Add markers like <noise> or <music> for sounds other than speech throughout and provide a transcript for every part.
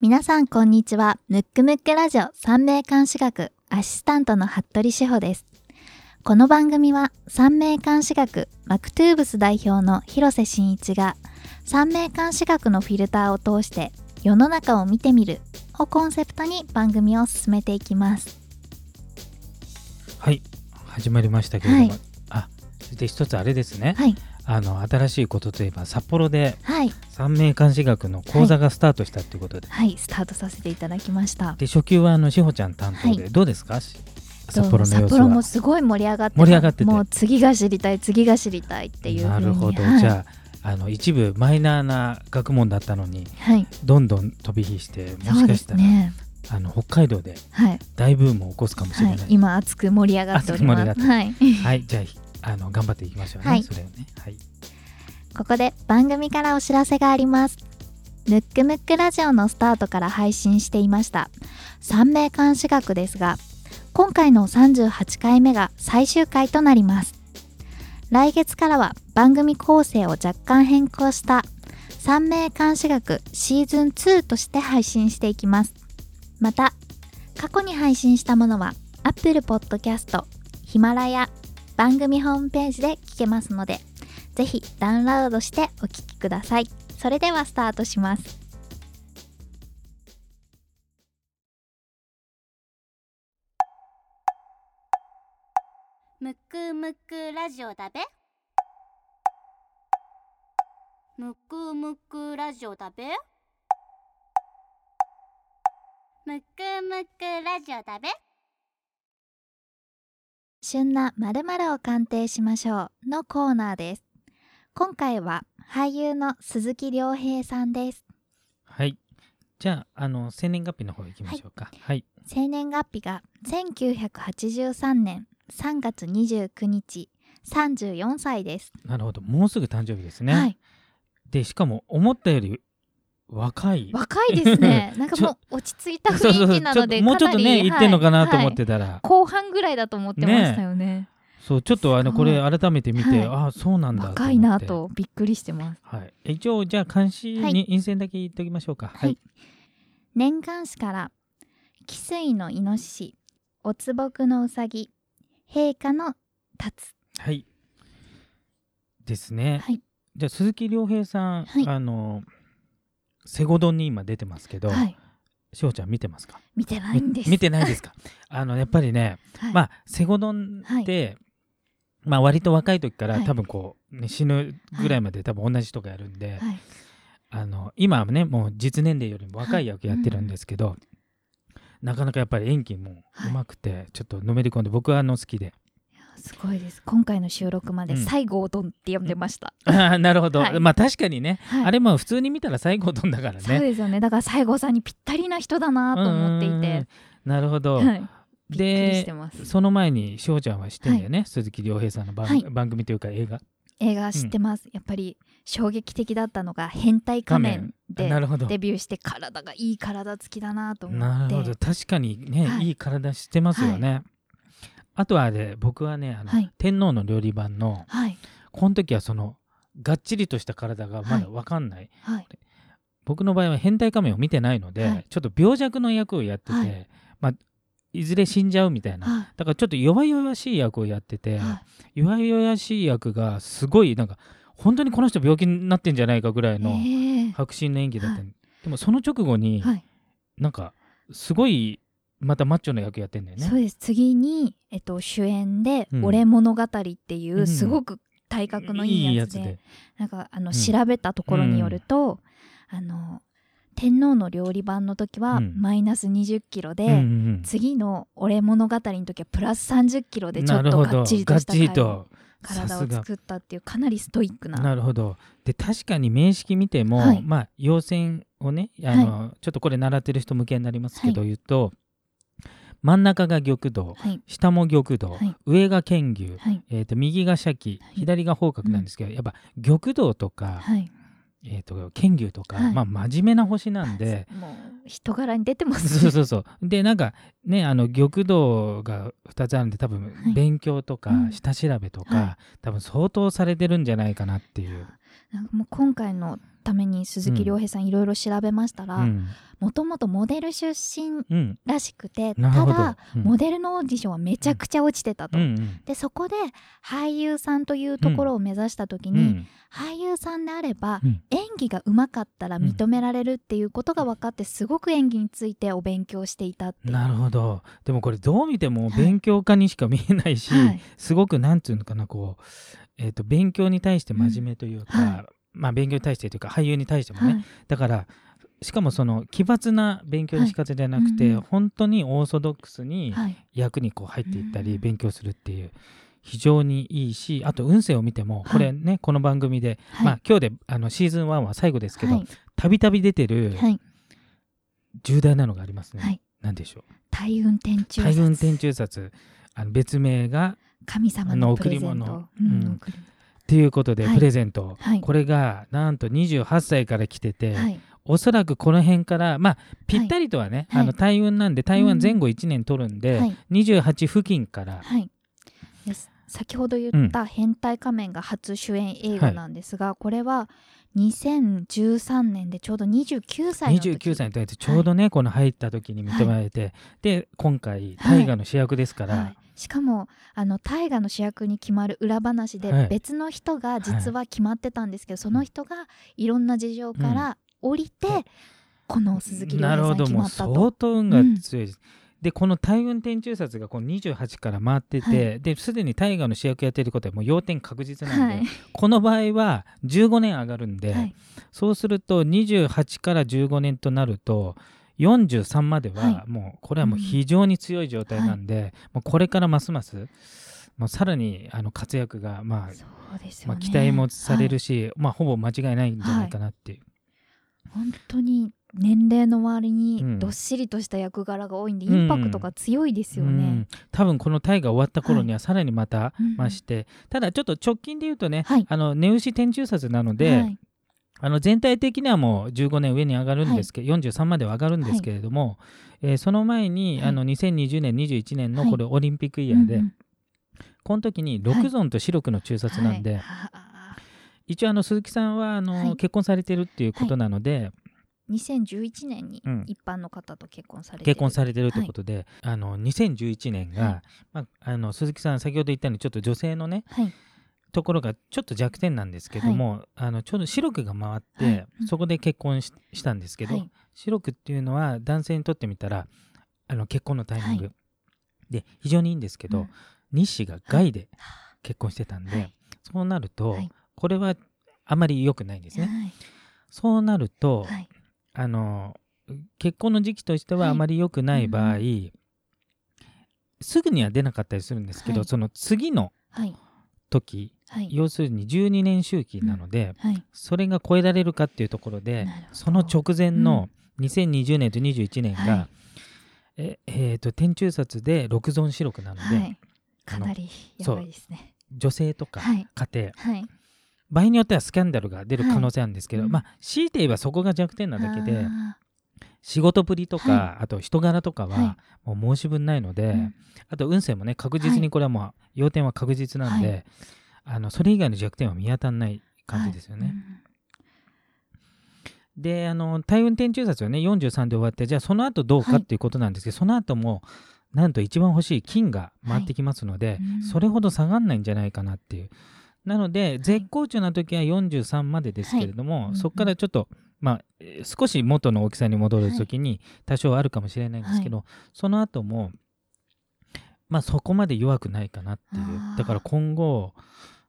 皆さんこんにちは。ムックムックラジオ三名監視学アシスタントの服部志保です。この番組は三名監視学マクトゥーブス代表の広瀬真一が三名監視学のフィルターを通して世の中を見てみるをコンセプトに番組を進めていきます。はい始まりましたけれども、はいあそして一つあれですね、はい。あの新しいことといえば札幌ではい。三名監視学の講座がスタートしたということで、はい。スタートさせていただきました。で初級はあのしほちゃん担当で、はい。どうですか？し札幌の様子札幌もはすごい盛り上がって盛り上がってて。もう次が知りたい次が知りたいっていうなるほど、はい、じゃああの一部マイナーな学問だったのにはい。どんどん飛び火してもしかしたら、すね。あの北海道ではい、大ブームを起こすかもしれな、はい。い、今熱く盛り上がっております。はい。はい、じゃああの頑張っていきましょうね、はいそれをねはいここで番組からお知らせがあります。ムックムックラジオのスタートから配信していました三名監視学ですが、今回の38回目が最終回となります。来月からは番組構成を若干変更した三名監視学シーズン2として配信していきます。また、過去に配信したものは Apple Podcast、ヒマラヤ、番組ホームページで聞けますので、ぜひダウンロードしてお聞きください。それではスタートします。むくむくラジオだべむくむくラジオだべむくむくラジオだべ旬な〇〇を鑑定しましょうのコーナーです。今回は俳優の鈴木亮平さんです。はいじゃああの生年月日の方行きましょうかはい生年月日が1983年3月29日34歳です。なるほどもうすぐ誕生日ですね、はい。でしかも思ったより若い。若いですね。なんかもう落ち着いた雰囲気なので、もうちょっとねかなり言ってんのかなと思っはいてたら、後半ぐらいだと思ってましたよね。そうちょっとあのこれ改めて見て、はい。ああそうなんだ若いなとびっくりしてます。はい。一応じゃあ監視はい。に陰線だけ言っておきましょうか。はい。年間誌から汽水のイノシシ、おつぼくのうさぎ、陛下の立つ。はい。ですね、はい。じゃあ鈴木亮平さん、はい。あのセゴドンに今出てますけど、はい。しほちゃん見てますか？見てないんです。み見てないですか？あの <laughs> やっぱりね、はい、まあセゴドンって、まあ割と若い時から、はい。多分こう、ね、死ぬぐらいまで多分同じ人がやるんで、はい。あの今はねもう実年齢よりも若い役やってるんですけど、なかなかやっぱり演技もうまくて、ちょっとのめり込んで僕はあの好きですごいです。今回の収録までうん。西郷どんって呼んでました。あ <laughs> ーなるほど、はい。まあ確かにね、はい。あれも普通に見たら西郷どんだからそうねですよね。だから西郷さんにぴったりな人だなと思っていうんうんうん。て。なるほど、はい。で。その前にしほちゃんは知ってんだよね、鈴木亮平さんの番,、はい。番組というか映画。映画知ってます。やっぱり衝撃的だったのが変態仮面でなるほど。デビューして体がいい体つきだなと思って。なるほど。確かにね、はい。い、い体してますよね、あとはあれ僕はねあの、はい。天皇の料理番のはい。この時はそのがっちりとした体がまだ分かんない、はい。僕の場合は変態仮面を見てないので、はい。ちょっと病弱の役をやってて、まあ、いずれ死んじゃうみたいな、はい。だからちょっと弱々しい役をやってて、はい。弱々しい役がすごいなんか本当にこの人病気になってんじゃないかぐらいのええ迫真の演技だった、でもその直後に、はい。なんかすごいまたマッチョな役やってんだよね。そうです。次に、えっと、主演で「うん。俺物語」っていう、うん。すごく体格のいいやつで,、で。なんかあの、ん。調べたところによると、あの天皇の料理版の時はうん。マイナス2 0キロで、うんうん次の「俺物語」の時はプラス3 0キロでちょっとがっちりとした体を作ったっていうかなりストイックな。なるほど。で確かに名式見ても、はい。まあ要線をねあの、ちょっとこれ習ってる人向けになりますけど、言うと真ん中が玉堂はい。下も玉堂、はい。上が剣牛、はい。えー、と右が鮭はい。左が方角なんですけど、やっぱ玉堂とか、はい。えー、と剣牛とか、はい。まあ真面目な星なんでもう人柄に出てますそうそうそう。でなんかねあの玉堂が2つあるんで多分はい。勉強とかうん。下調べとか、は多分相当されてるんじゃないかなっていう、なんかもう今回のために鈴木亮平さんいろいろ調べましたらうん。もともとモデル出身うん。らしくてなるほど。ただ、うん。モデルのオーディションはめちゃくちゃ落ちてたと。うんうんでそこで俳優さんというところを目指した時に、うん。俳優さんであれば、うん。演技が上手かったら認められるっていうことが分かってすごく演技についてお勉強していたっていう。なるほど。でもこれどう見てもはい。勉強家にしか見えないし、はい。すごくなんていうのかなこう、えー、と勉強に対して真面目というか、うん。はまあ勉強に対してというか俳優に対してもね、はい。だからしかもその奇抜な勉強の仕方じゃなくて、はいうんうん。本当にオーソドックスにはい。役にこう入っていったりうん。勉強するっていう非常にいいしあと運勢を見てもはい。これね、この番組で、はい。まあ今日であのシーズン1は最後ですけどはい。たびたび出てるはい。重大なのがありますね。はい。なんでしょう。大運天中大運殺天中殺あの別名が神様あの贈り物。ト。うんうん贈りっていうことではい。プレゼント、はい。これがなんと28歳から来てて、はい。おそらくこの辺からまあぴったりとはね、はい。あの大運なんで大運は前後1年取るんで、はい。28付近から、先ほど言った変態仮面が初主演映画なんですが、これは2013年でちょうど29歳の時。29歳に対してちょうどね、この入った時に認められて、で今回大河の主役ですから、はい、しかもあの大河の主役に決まる裏話で、はい。別の人が実は決まってたんですけど、その人がいろんな事情から降りて、この鈴木亮なる平さん決まったと。相当運が強い。です。でこの大運天中殺がこの28から回ってて、はですでに大河の主役やってることはもう要点確実なんで、はい。この場合は15年上がるんで、はい。そうすると28から15年となると43までははもうこれはもう非常に強い状態なんで、もうこれからますますもうさらにあの活躍がまあね、まあ、期待もされはい。るし、まあ、ほぼ間違いないんじゃないかなっていう、本当に年齢の割にうん。どっしりとした役柄が多いんで、うんインパクトが強いですよね。うん。多分この大河終わった頃にはさらにまたうん。増して、ただちょっと直近で言うとね、はい。あの根牛天中殺なので、はいあの全体的にはもう15年上に上がるんですけど、43までは上がるんですけれども、えーその前に、はい。あの2020年21年のはい。これオリンピックイヤーで、うんうん。この時に六尊と四六の中殺なんで、はい。は一応あの鈴木さんはあの、はい。結婚されてるっていうことなので、2011年にうん。一般の方と結婚されてる。結婚されてるということで、あの2011年が、はい。まあ、あの鈴木さん先ほど言ったようにちょっと女性のねはいところがちょっと弱点なんですけども、あのちょうど四六が回って、はい。うん。そこで結婚ししたんですけど、はい。っていうのは男性にとってみたらあの結婚のタイミング、はで非常にいいんですけど、うん。日誌が外で結婚してたんで、はい。そうなると、はい。これはあまり良くないんですね。はい。そうなると、はい。あの結婚の時期としてははい。あまり良くない場合、うん。すぐには出なかったりするんですけど、はい。その次のはい。時はい。要するに12年周期なので、はい。それが超えられるかっていうところでその直前の2020年と21年が、はい。ええーと天中殺で六尊四六なので、はい。かなりやばいですね。女性とかはい。家庭、はい。場合によってはスキャンダルが出る可能性あるんですけど、はいまあ強いて言えばそこが弱点なだけであ仕事ぶりとか、はあと人柄とかははもう申し分ないので、ーうん。あと運勢もね確実にこれはもう要点は確実なんで、はあのそれ以外の弱点は見当たらない感じですよね。はい。であの大運天中殺はね43で終わってじゃあその後どうかはい。っていうことなんですけど、その後もなんと一番欲しい金が回ってきますので、うん。それほど下がんないんじゃないかなっていう。なので絶好調な時は43までですけれども、はい。そこからちょっと、まあ、えー少し元の大きさに戻る時に多少あるかもしれないんですけど、その後もまあそこまで弱くないかなっていう。だから今後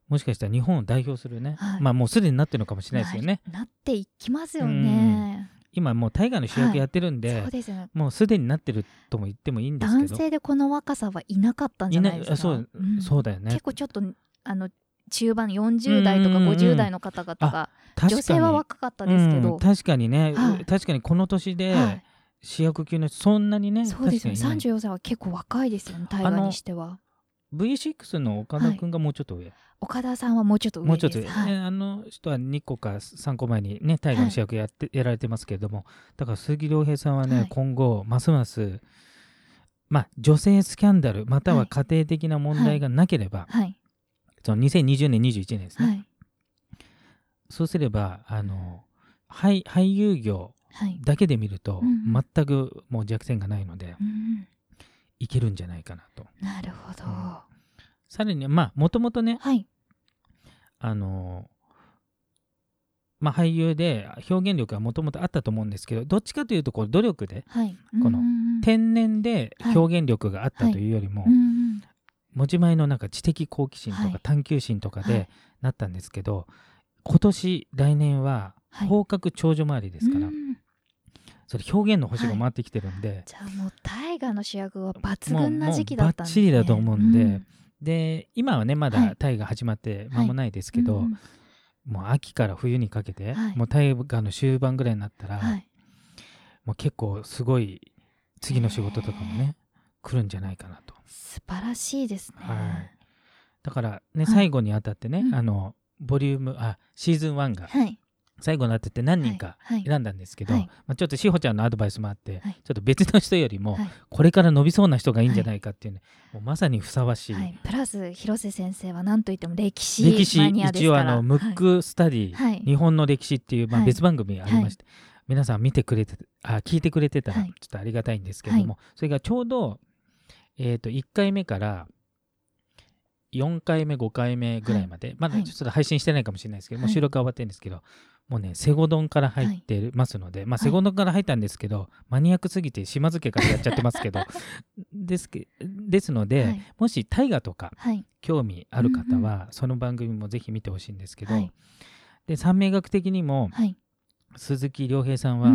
もしかしたら日本を代表するね、はい。まあもうすでになってるのかもしれないですよね。ななっていきますよね。今もう大河の主役やってるんで、そうでねもうすでになってるとも言ってもいいんですけど。男性でこの若さはいなかったんじゃないですか？そううん。そうだよね。結構ちょっとあの中盤40代とかうんうんうん。50代の方々が確かに。女性は若かったですけど。うん、確かにね、はい。確かにこの年ではい。主役級の人そんなにねそうですよね。確かにいない。34歳は結構若いですよね大河にしては V6 の岡田君がもうちょっと上、岡田さんはもうちょっともうちょっと上、上ですはい。ねあの人は2個か3個前にね大河の主役やって、やられてますけれども。だから鈴木亮平さんはね、はい。今後ますますまあ女性スキャンダルまたは家庭的な問題がなければ、はい。その2020年21年ですね、はい。そうすればあの俳俳優業はい。だけで見ると、全くもう弱点がないのでうんいけるんじゃないかなと。なるほど。うん。さらにまあもともとねはい。あのまあ俳優で表現力がもともとあったと思うんですけどどっちかというとこう努力ではい。この天然ではい。表現力があったというよりも、うんうん持ち前のなんか知的好奇心とはい。か探求心とかはい。でなったんですけど、今年来年ははい。方角長女回りですから、うんそれ表現の星が回ってきてるんで、じゃあもう大河の主役は抜群な時期だったんですね。バッチリだと思うんで。んで今はねまはい。だ大河始まって間もないですけど、うんうんもう秋から冬にかけて、はい。もう大河の終盤ぐらいになったら、はい。もう結構すごい次の仕事とかもね来るんじゃないかなと。素晴らしいですね。はい。だからね、はい。最後にあたってね、うん。あのボリュームあシーズン1がはい最後にあたって何人かはい。選んだんですけど、はい。まあ、ちょっとしほちゃんのアドバイスもあって、はい。ちょっと別の人よりもはい。これから伸びそうな人がいいんじゃないかっていうね、もうまさにふさわしい、はい、プラス広瀬先生は何といっても歴史歴史マニアです一応あのムックスタディ、はい。日本の歴史っていう、まあ、はい。別番組ありまして、皆さん見てくれてあ聞いてくれてたらはい。ちょっとありがたいんですけども、それがちょうど、えー、と1回目から4回目5回目ぐらいまで、まだはい。ちょっと配信してないかもしれないですけど、もうはい。収録は終わってるんですけどもうねセゴドンから入ってますので、まあセゴドンから入ったんですけど、マニアックすぎて島津家からやっちゃってますけど <laughs> ですけですので、はい。もし大河とかはい。興味ある方うんは、その番組もぜひ見てほしいんですけど、はい。で三名学的にもはい。鈴木亮平さんは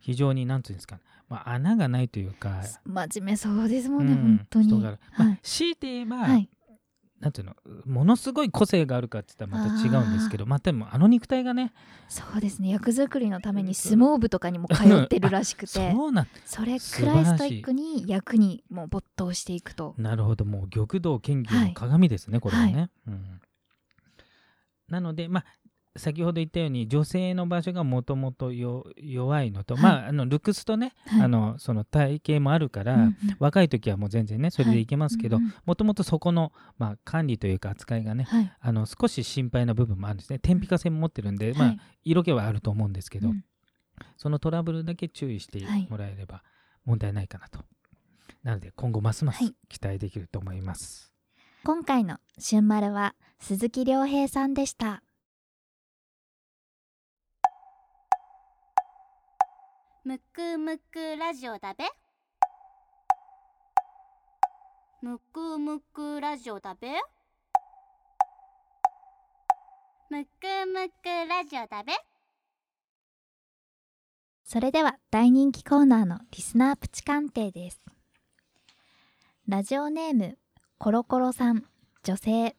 非常に何て言うんですか、まあ、穴がないというか、真面目そうですもんね、うん。本当に。まあはい。強いて言えば、はいなんていうの？ものすごい個性があるかって言ったらまた違うんですけどまあでもあの肉体がねそうですね。役作りのために相撲部とかにも通ってるらしくて <laughs> そうなんそれくらいストイックに役にもう没頭していくと。なるほど。もう玉堂剣技の鏡ですね、これはね、はうん、なのでまあ先ほど言ったように女性の場所がもともと弱いのと、はい。まああのルックスとね、はい。あのその体型もあるから、うんうん。若い時はもう全然ねそれでいけますけどもともとそこの、まあ、管理というか扱いがねはい。あの少し心配な部分もあるんですね。天日化線も持ってるんで、まあはい色気はあると思うんですけど、うん。そのトラブルだけ注意してもらえれば問題ないかなと、なので今後ますますはい。期待できると思います、今回の「春丸は鈴木亮平さんでしたむくむくラジオだべ。むくむくラジオだべ。むくむくラジオだべ。それでは大人気コーナーのリスナープチ鑑定です。ラジオネームコロコロさん女性。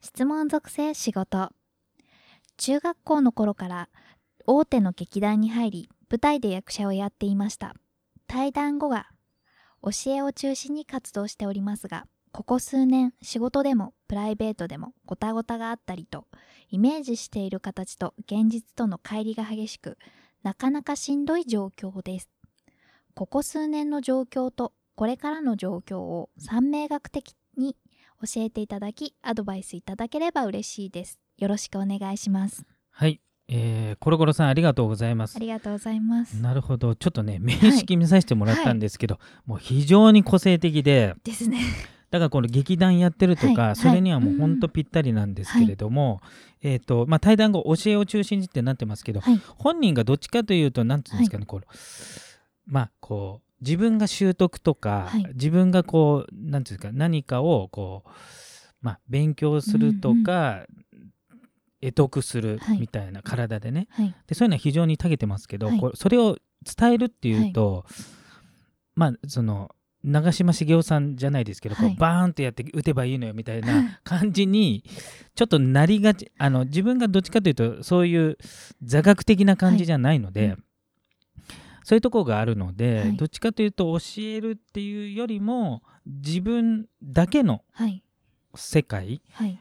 質問属性仕事。中学校の頃から大手の劇団に入り舞台で役者をやっていました。退団後は教えを中心に活動しておりますがここ数年仕事でもプライベートでもごたごたがあったりとイメージしている形と現実との乖離が激しくなかなかしんどい状況です。ここ数年の状況とこれからの状況を三名学的に教えていただきアドバイスいただければ嬉しいです。よろしくお願いします。はい、えー、コロコロさんありがとうございます。ありがとうございます。なるほど。ちょっとね名式見させてもらったんですけど、もう非常に個性的で。ですね。だからこの劇団やってるとか、はい。それにはもうはいほんとぴったりなんですけれども、えっ、とまあ対談後教えを中心にってなってますけど、はい。本人がどっちかというと何て言うんですかね、こうまあこう自分が習得とか、はい。自分がこう何て言うんですか何かをこうまあ勉強するとか、得得するはい。みたいな体でね、はい。でそういうのは非常に長けてますけど、はい。こうそれを伝えるっていうと、まあその長嶋茂雄さんじゃないですけど、こはい。うバーンとやって打てばいいのよみたいな <laughs> 感じにちょっとなりがちあの自分がどっちかというとそういう座学的な感じじゃないので、はい。うんそういうところがあるので、はい。どっちかというと教えるっていうよりも自分だけのはい。世界はい。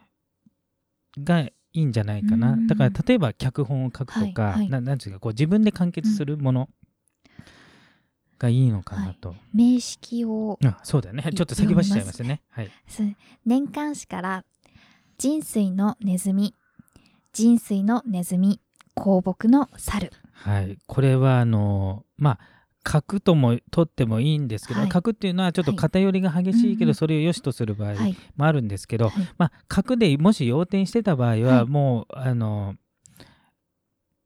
がいいんじゃないかな、うん。だから例えば脚本を書くとか、はいはい。ななんていうかこう自分で完結するものがいいのかなと、名式をあそうだよね。ちょっと先走っちゃいましたね。はい。す年間誌から人水のネズミ人水のネズミ香木の猿。はい、これはあのまあ角とも取ってもいいんですけど、はい。角っていうのはちょっと偏りが激しいけど、うんうんそれを良しとする場合はい。もあるんですけど、はい。まあ、角でもし要点してた場合は、はい。もうあの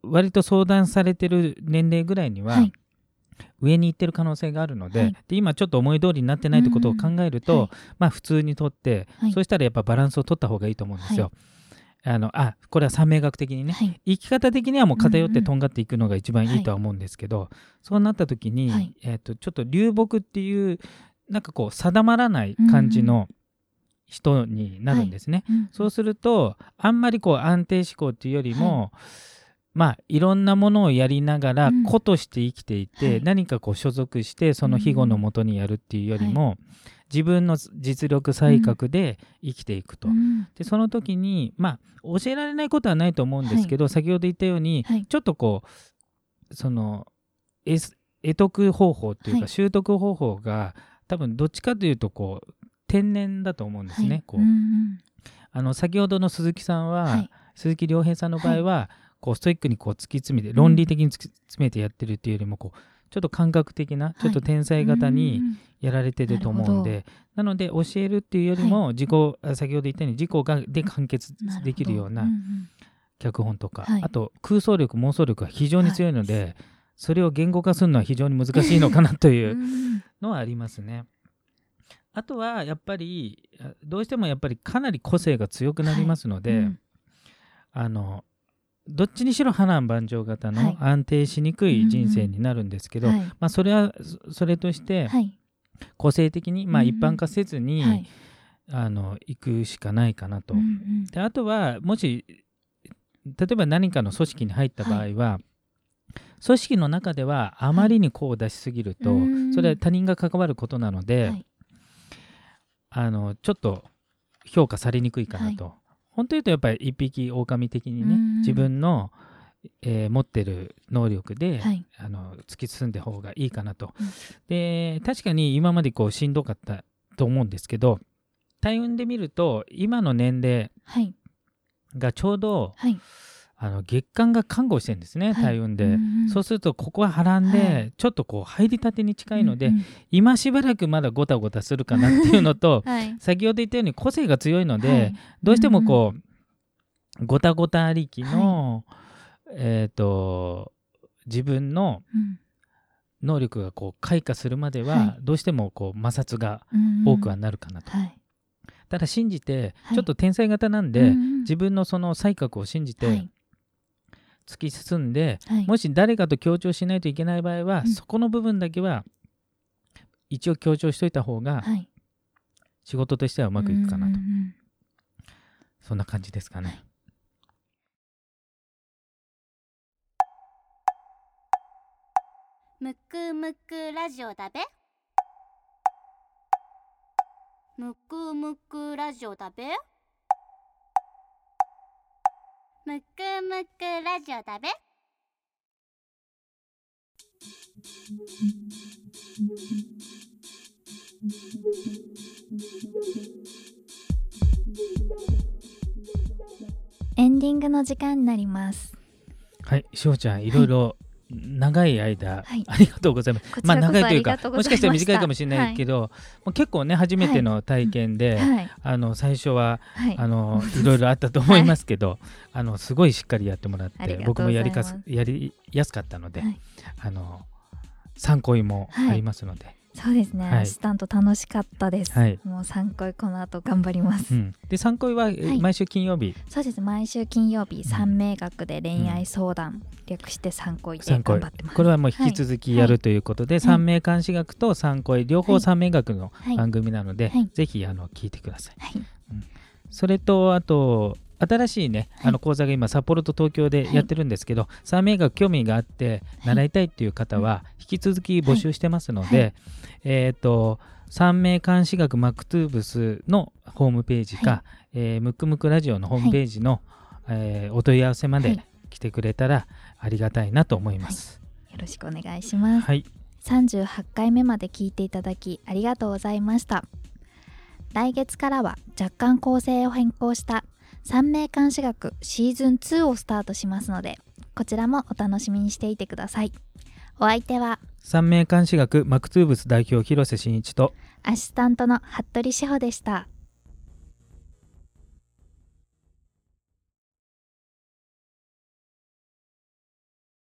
割と相談されてる年齢ぐらいには、はい。上に行ってる可能性があるので,、はい。で今ちょっと思い通りになってないってことを考えると、うんはい。まあ普通にとって、はい。そうしたらやっぱバランスを取った方がいいと思うんですよ。あのあこれは三名学的にね、はい。生き方的にはもう偏っうんうん。てとんがっていくのが一番いいとは思うんですけど、そうなった時に、はい。えー、とちょっと流木っていうなんかこう定まらない感じの人になるんですね。うんそうするとあんまりこう安定志向っていうよりも、まあいろんなものをやりながらうん。個として生きていて、はい。何かこう所属してその庇護のもとにやるっていうよりも、自分の実力才覚で生きていくと。うん。でその時にまあ教えられないことはないと思うんですけど、先ほど言ったように、はい。ちょっとこうそのえ得得方法というか、はい。習得方法が多分どっちかというとこう天然だと思うんですね。こう。うんうん。あの先ほどの鈴木さんは、はい。鈴木亮平さんの場合は、こうストイックにこう突き詰めて論理的に突き詰めてやってるっていうよりもこうちょっと感覚的な、ちょっと天才型にやられてると思うんで、なので教えるっていうよりも自己、あ先ほど言ったように自己がで完結できるような脚本とか、はい。あと空想力妄想力が非常に強いので、それを言語化するのは非常に難しいのかなという <laughs> うんのはありますね。あとはやっぱりあどうしてもやっぱりかなり個性が強くなりますので、うん。あのどっちにしろ波乱万丈型はい。の安定しにくい人生になるんですけど、はい。まあ、それはそそれとしてはい。個性的に、まあ、うん一般化せずに、はい。あの行くしかないかなと。うんうん。であとはもし例えば何かの組織に入った場合は、組織の中ではあまりにこう出しすぎると、うん。それは他人が関わることなので、はい。あのちょっと評価されにくいかなと、本当言うとやっぱり一匹狼的にね、うん自分の、えー持ってる能力で、はい。あの突き進んだ方がいいかなと、うん。で確かに今までこうしんどかったと思うんですけど大運で見ると今の年齢はい。がちょうどはいあの月間が看護してるんですね、はい。大運で、うんうんそうするとここは波乱で、はい。ちょっとこう入りたてに近いので、うんうん今しばらくまだごたごたするかなっていうのと <laughs> はい。先ほど言ったように個性が強いので、はい。どうしてもこう、ごたごたありきの、えっ、と自分のうん。能力がこう開花するまでは、はい。どうしてもこう摩擦が多くはなるかなと、はい。ただ信じて、はい。ちょっと天才型なんで、自分のその才覚を信じてはい突き進んで、はい。もし誰かと協調しないといけない場合は、うん。そこの部分だけは一応協調しといた方がはい。仕事としてはうまくいくかなと、うんうんうんそんな感じですかね。むくむくラジオだべ。むくむくラジオだべむくむくラジオだべ。エンディングの時間になります。はい、しおちゃん、いろいろ長い間、はい。ありがとうございます。こちらこそ長いというかもしかしたら短いかもしれないけど、もう結構ね、初めての体験で、はい。あの最初ははい。あのいろいろあったと思いますけど、あのすごいしっかりやってもらって僕もやりかすす。やりやすかったので、はい。あの参考にもありますので、そうですね、はい。アシスタント楽しかったです、はい。もう参考この後頑張ります、うん、で参考は、毎週金曜日？そうです。毎週金曜日三名学で恋愛相談、略して参考で頑張ってます。これはもう引き続きやるということで、い。三名監視学と参考両方三名学のはい。番組なので、はい。ぜひあの聞いてください。はい。それとあと新しいね、はい。あの講座が今札幌と東京でやってるんですけど、三名学興味があって習いたいっていう方は引き続き募集してますので、はい。えっ、と三名監視学マクトゥーブスのホームページか、はえームックムクラジオのホームページの、えーお問い合わせまではい。来てくれたらありがたいなと思います。よろしくお願いします。はい、38回目まで聞いていただきありがとうございました。来月からは若干構成を変更した三名監視学シーズン2をスタートしますのでこちらもお楽しみにしていてください。お相手は三名監視学マクトゥーブス代表広瀬真一とアシスタントの服部志保でした